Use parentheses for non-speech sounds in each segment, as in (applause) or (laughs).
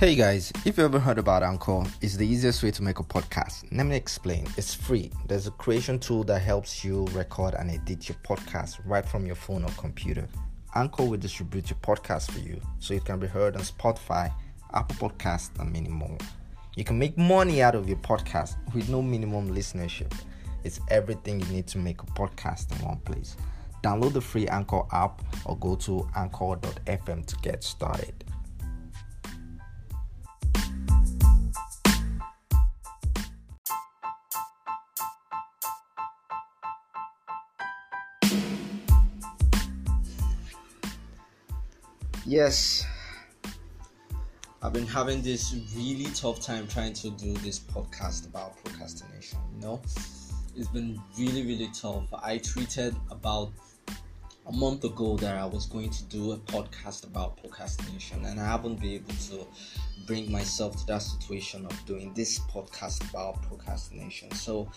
Hey guys, if you ever heard about Anchor, it's the easiest way to make a podcast. Let me explain. It's free. There's a creation tool that helps you record and edit your podcast right from your phone or computer. Anchor will distribute your podcast for you so it can be heard on Spotify, Apple Podcasts, and many more. You can make money out of your podcast with no minimum listenership. It's everything you need to make a podcast in one place. Download the free Anchor app or go to anchor.fm to get started. Yes, I've been having this really tough time trying to do this podcast about procrastination. You know, it's been really, really tough. I tweeted about a month ago that I was going to do a podcast about procrastination, and I haven't been able to bring myself to that situation of doing this podcast about procrastination. So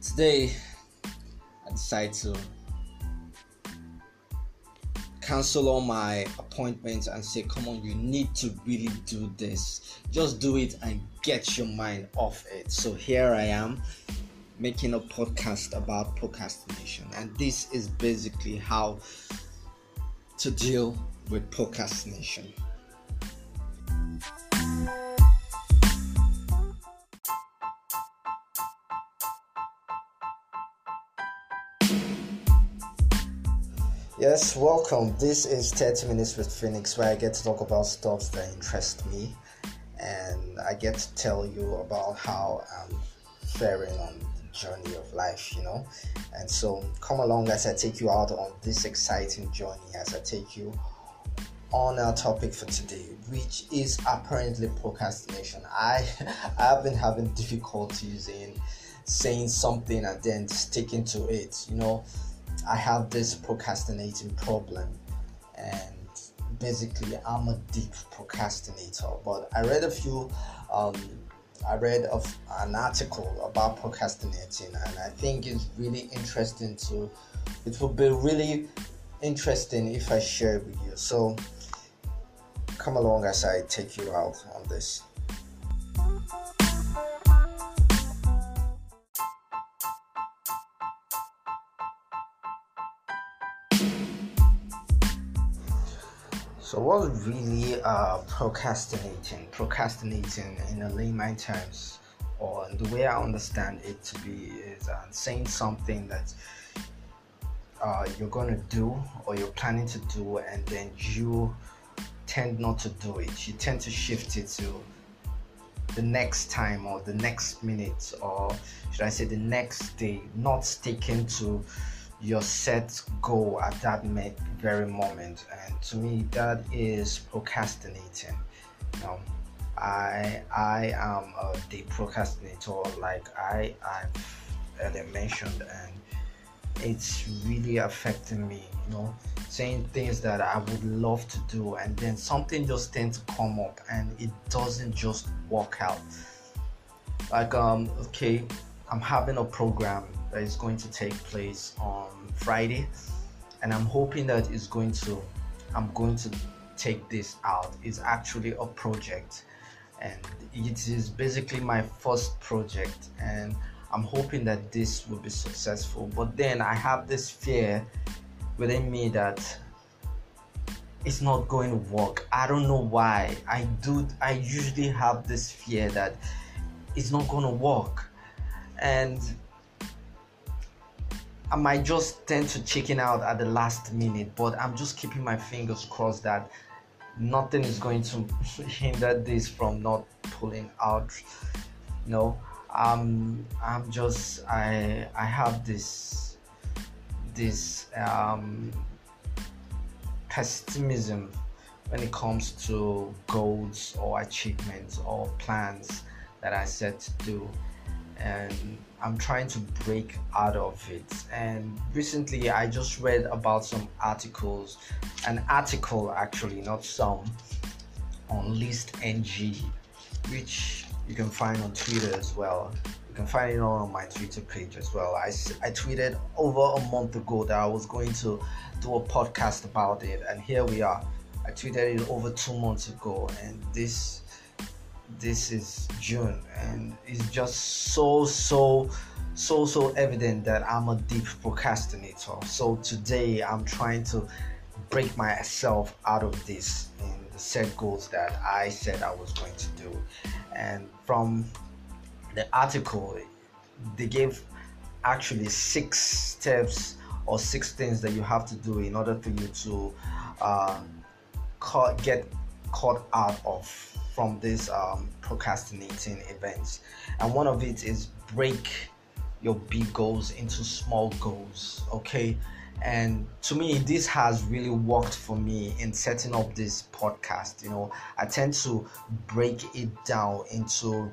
today, I decided to cancel all my appointments and say, Come on, you need to really do this. Just do it and get your mind off it. So here I am making a podcast about procrastination, and this is basically how to deal with procrastination. Yes, welcome. This is 30 Minutes with Phoenix, where I get to talk about stuff that interest me and I get to tell you about how I'm faring on the journey of life, you know. And so come along as I take you out on this exciting journey, as I take you on our topic for today, which is apparently procrastination. I (laughs) I've been having difficulties in saying something and then sticking to it, you know I have this procrastinating problem, and basically, I'm a deep procrastinator. But I read a few, um, I read of an article about procrastinating, and I think it's really interesting to. It would be really interesting if I share it with you. So, come along as I take you out on this. So, what's really uh, procrastinating? Procrastinating, in a layman terms, or the way I understand it to be, is uh, saying something that uh, you're going to do or you're planning to do, and then you tend not to do it. You tend to shift it to the next time or the next minute, or should I say the next day, not sticking to your set goal at that very moment. And to me that is procrastinating. You know i i am a deep procrastinator. Like i i've earlier mentioned and it's really affecting me you know. Saying things that i would love to do and then something just tends to come up and it doesn't just work out. Like um okay i'm having a program that is going to take place on Friday, and I'm hoping that it's going to I'm going to take this out. It's actually a project, and it is basically my first project, and I'm hoping that this will be successful. But then I have this fear within me that it's not going to work. I don't know why. I do I usually have this fear that it's not going to work. And I might just tend to chicken out at the last minute, but I'm just keeping my fingers crossed that nothing is going to (laughs) hinder this from not pulling out. You know, um, I'm just I I have this this um, pessimism when it comes to goals or achievements or plans that I set to do and I'm trying to break out of it. And recently, I just read about some articles, an article actually, not some, on List NG, which you can find on Twitter as well. You can find it on my Twitter page as well. I, I tweeted over a month ago that I was going to do a podcast about it, and here we are. I tweeted it over two months ago, and this this is June, and it's just so so so so evident that I'm a deep procrastinator. So today I'm trying to break myself out of this and set goals that I said I was going to do. And from the article, they gave actually six steps or six things that you have to do in order for you to uh, caught, get caught out of from these um, procrastinating events. And one of it is break your big goals into small goals. Okay. And to me, this has really worked for me in setting up this podcast. You know, I tend to break it down into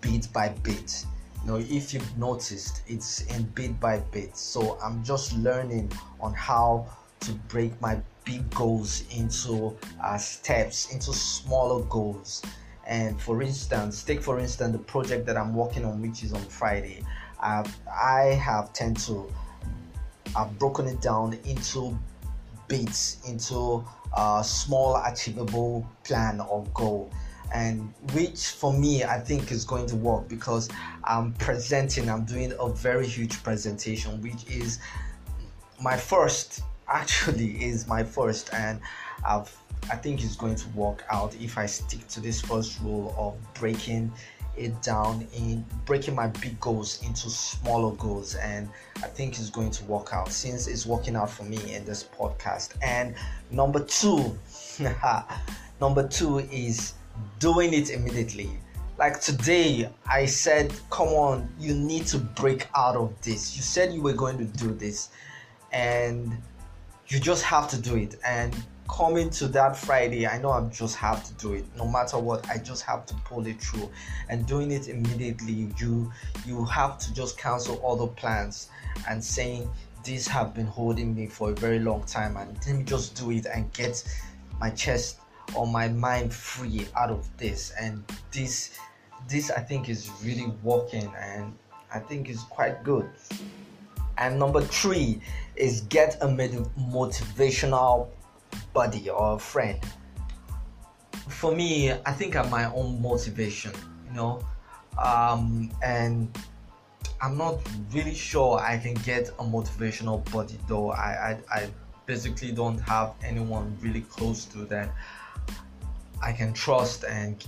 bit by bit. You know, if you've noticed, it's in bit by bit. So I'm just learning on how to break my big goals into uh, steps, into smaller goals. And for instance, take for instance the project that I'm working on, which is on Friday. I've, I have tend to I've broken it down into bits, into a small achievable plan or goal and which for me I think is going to work because I'm presenting, I'm doing a very huge presentation, which is my first actually is my first and I've I think it's going to work out if I stick to this first rule of breaking it down in breaking my big goals into smaller goals and I think it's going to work out since it's working out for me in this podcast. And number 2 (laughs) number 2 is doing it immediately. Like today, I said, Come on, you need to break out of this. You said you were going to do this, and you just have to do it. And coming to that Friday, I know I just have to do it. No matter what, I just have to pull it through. And doing it immediately, you you have to just cancel all the plans and saying these have been holding me for a very long time and let me just do it and get my chest or my mind free out of this and this this i think is really working and i think is quite good and number three is get a motivational buddy or friend. For me i think i'm my own motivation you know? Um, and i'm not really sure i can get a motivational buddy though. I, I i basically don't have anyone really close to that I can trust and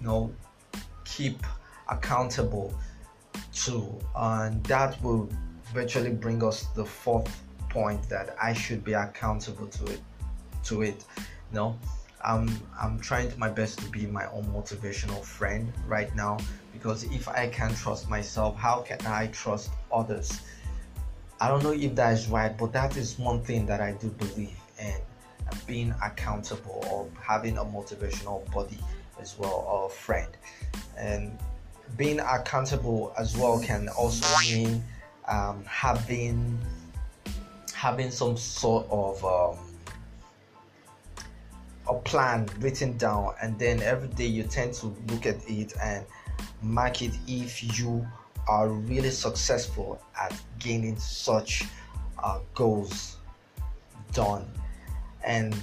you know keep accountable to and that will virtually bring us the fourth point that I should be accountable to it to it you know? I'm I'm trying my best to be my own motivational friend right now because if I can't trust myself how can I trust others? I don't know if that is right but that is one thing that I do believe in being accountable or having a motivational body as well or friend. And being accountable as well can also mean um, having having some sort of um, a plan written down and then every day you tend to look at it and mark it if you are really successful at gaining such uh, goals done and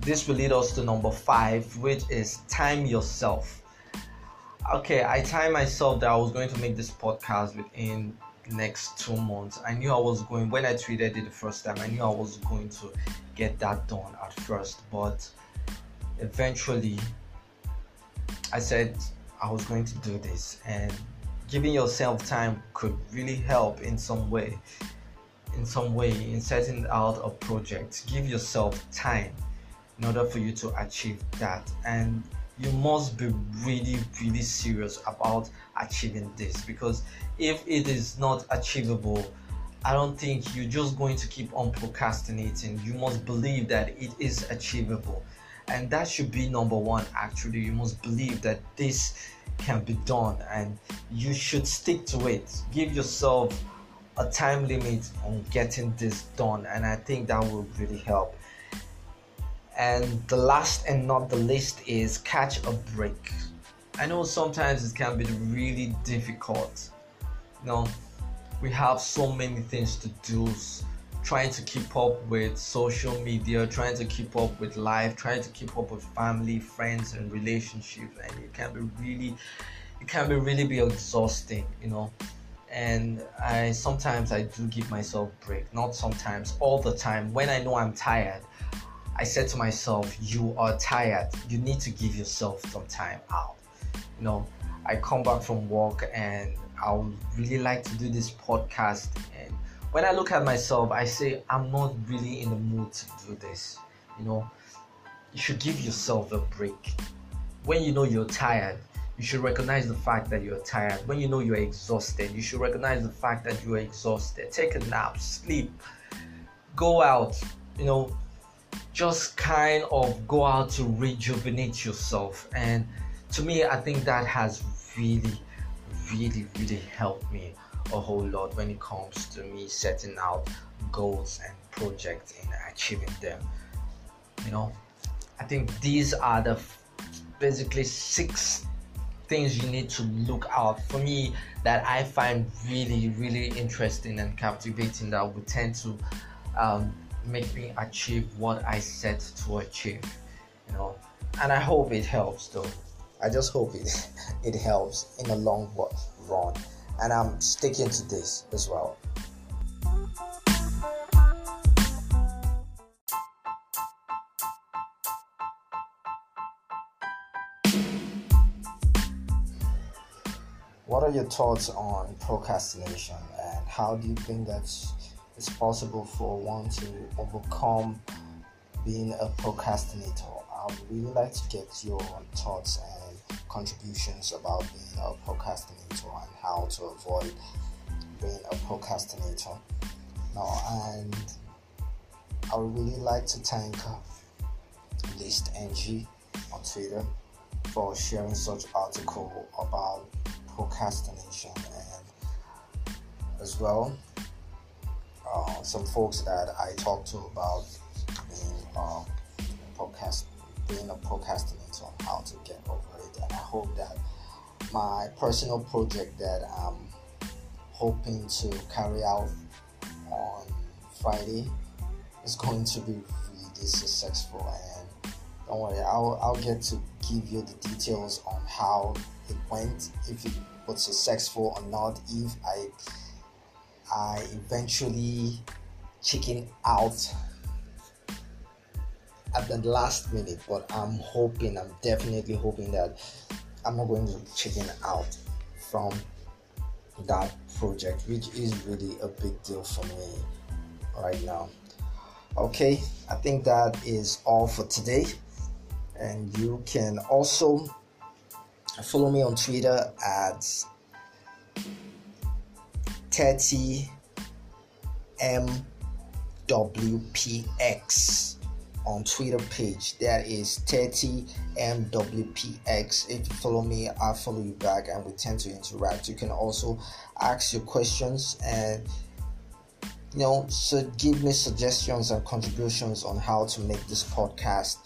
this will lead us to number five, which is time yourself. Okay, I timed myself that I was going to make this podcast within next two months. I knew I was going when I tweeted it the first time. I knew I was going to get that done at first, but eventually, I said I was going to do this, and giving yourself time could really help in some way in some way in setting out a project give yourself time in order for you to achieve that and you must be really really serious about achieving this because if it is not achievable i don't think you're just going to keep on procrastinating. You must believe that it is achievable. And that should be number one actually. You must believe that this can be done and you should stick to it. Give yourself a time limit on getting this done, and I think that will really help. And the last and not the least is catch a break. I know sometimes it can be really difficult. You know, we have so many things to do, trying to keep up with social media, trying to keep up with life, trying to keep up with family, friends, and relationships, and it can be really, it can be really be exhausting, you know. And I sometimes I do give myself break, not sometimes, all the time. When I know I'm tired, I said to myself, "You are tired. You need to give yourself some time out." You know, I come back from work and I would really like to do this podcast and when I look at myself, I say I'm not really in the mood to do this. You know, you should give yourself a break. When you know you're tired, you should recognize the fact that you're tired. When you know you're exhausted, you should recognize the fact that you're exhausted. Take a nap, sleep, go out, you know, just kind of go out to rejuvenate yourself. And to me, I think that has really, really, really helped me a whole lot when it comes to me setting out goals and projects and achieving them. You know, I think these are the basically six things you need to look out for me that I find really, really interesting and captivating that would tend to um, make me achieve what I set to achieve. You know, and I hope it helps though. I just hope it (laughs) it helps in the long run and I'm sticking to this as well. What are your thoughts on procrastination and how do you think that it's possible for one to overcome being a procrastinator? I would really like to get your thoughts and contributions about being a procrastinator and how to avoid being a procrastinator. Now, and I would really like to thank List NG on Twitter for sharing such article about procrastination and as well uh, some folks that I talked to about being uh, podcast being a procrastinator on how to get over it, and I hope that my personal project that I'm hoping to carry out on Friday is going to be really successful. And don't worry I'll, I'll get to give you the details on how it went if it was successful or not if I I eventually chicken out at the last minute, but I'm hoping, I'm definitely hoping that I'm not going to chicken out from that project, which is really a big deal for me right now. Okay, I think that is all for today. And you can also follow me on Twitter at 30MWPX on Twitter page. That is 30MWPX. If you follow me, I'll follow you back and we tend to interact. You can also ask your questions and you know, so give me suggestions and contributions on how to make this podcast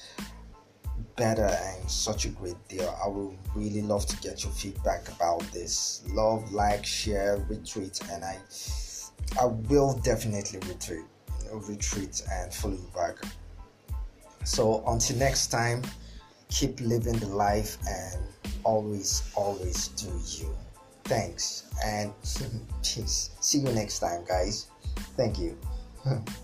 better and such a great deal. I will really love to get your feedback about this. Love, like, share, retweet, and I I will definitely retweet, retreat and follow you back. So until next time, keep living the life and always, always do you. Thanks and (laughs) peace. See you next time, guys. Thank you. (laughs)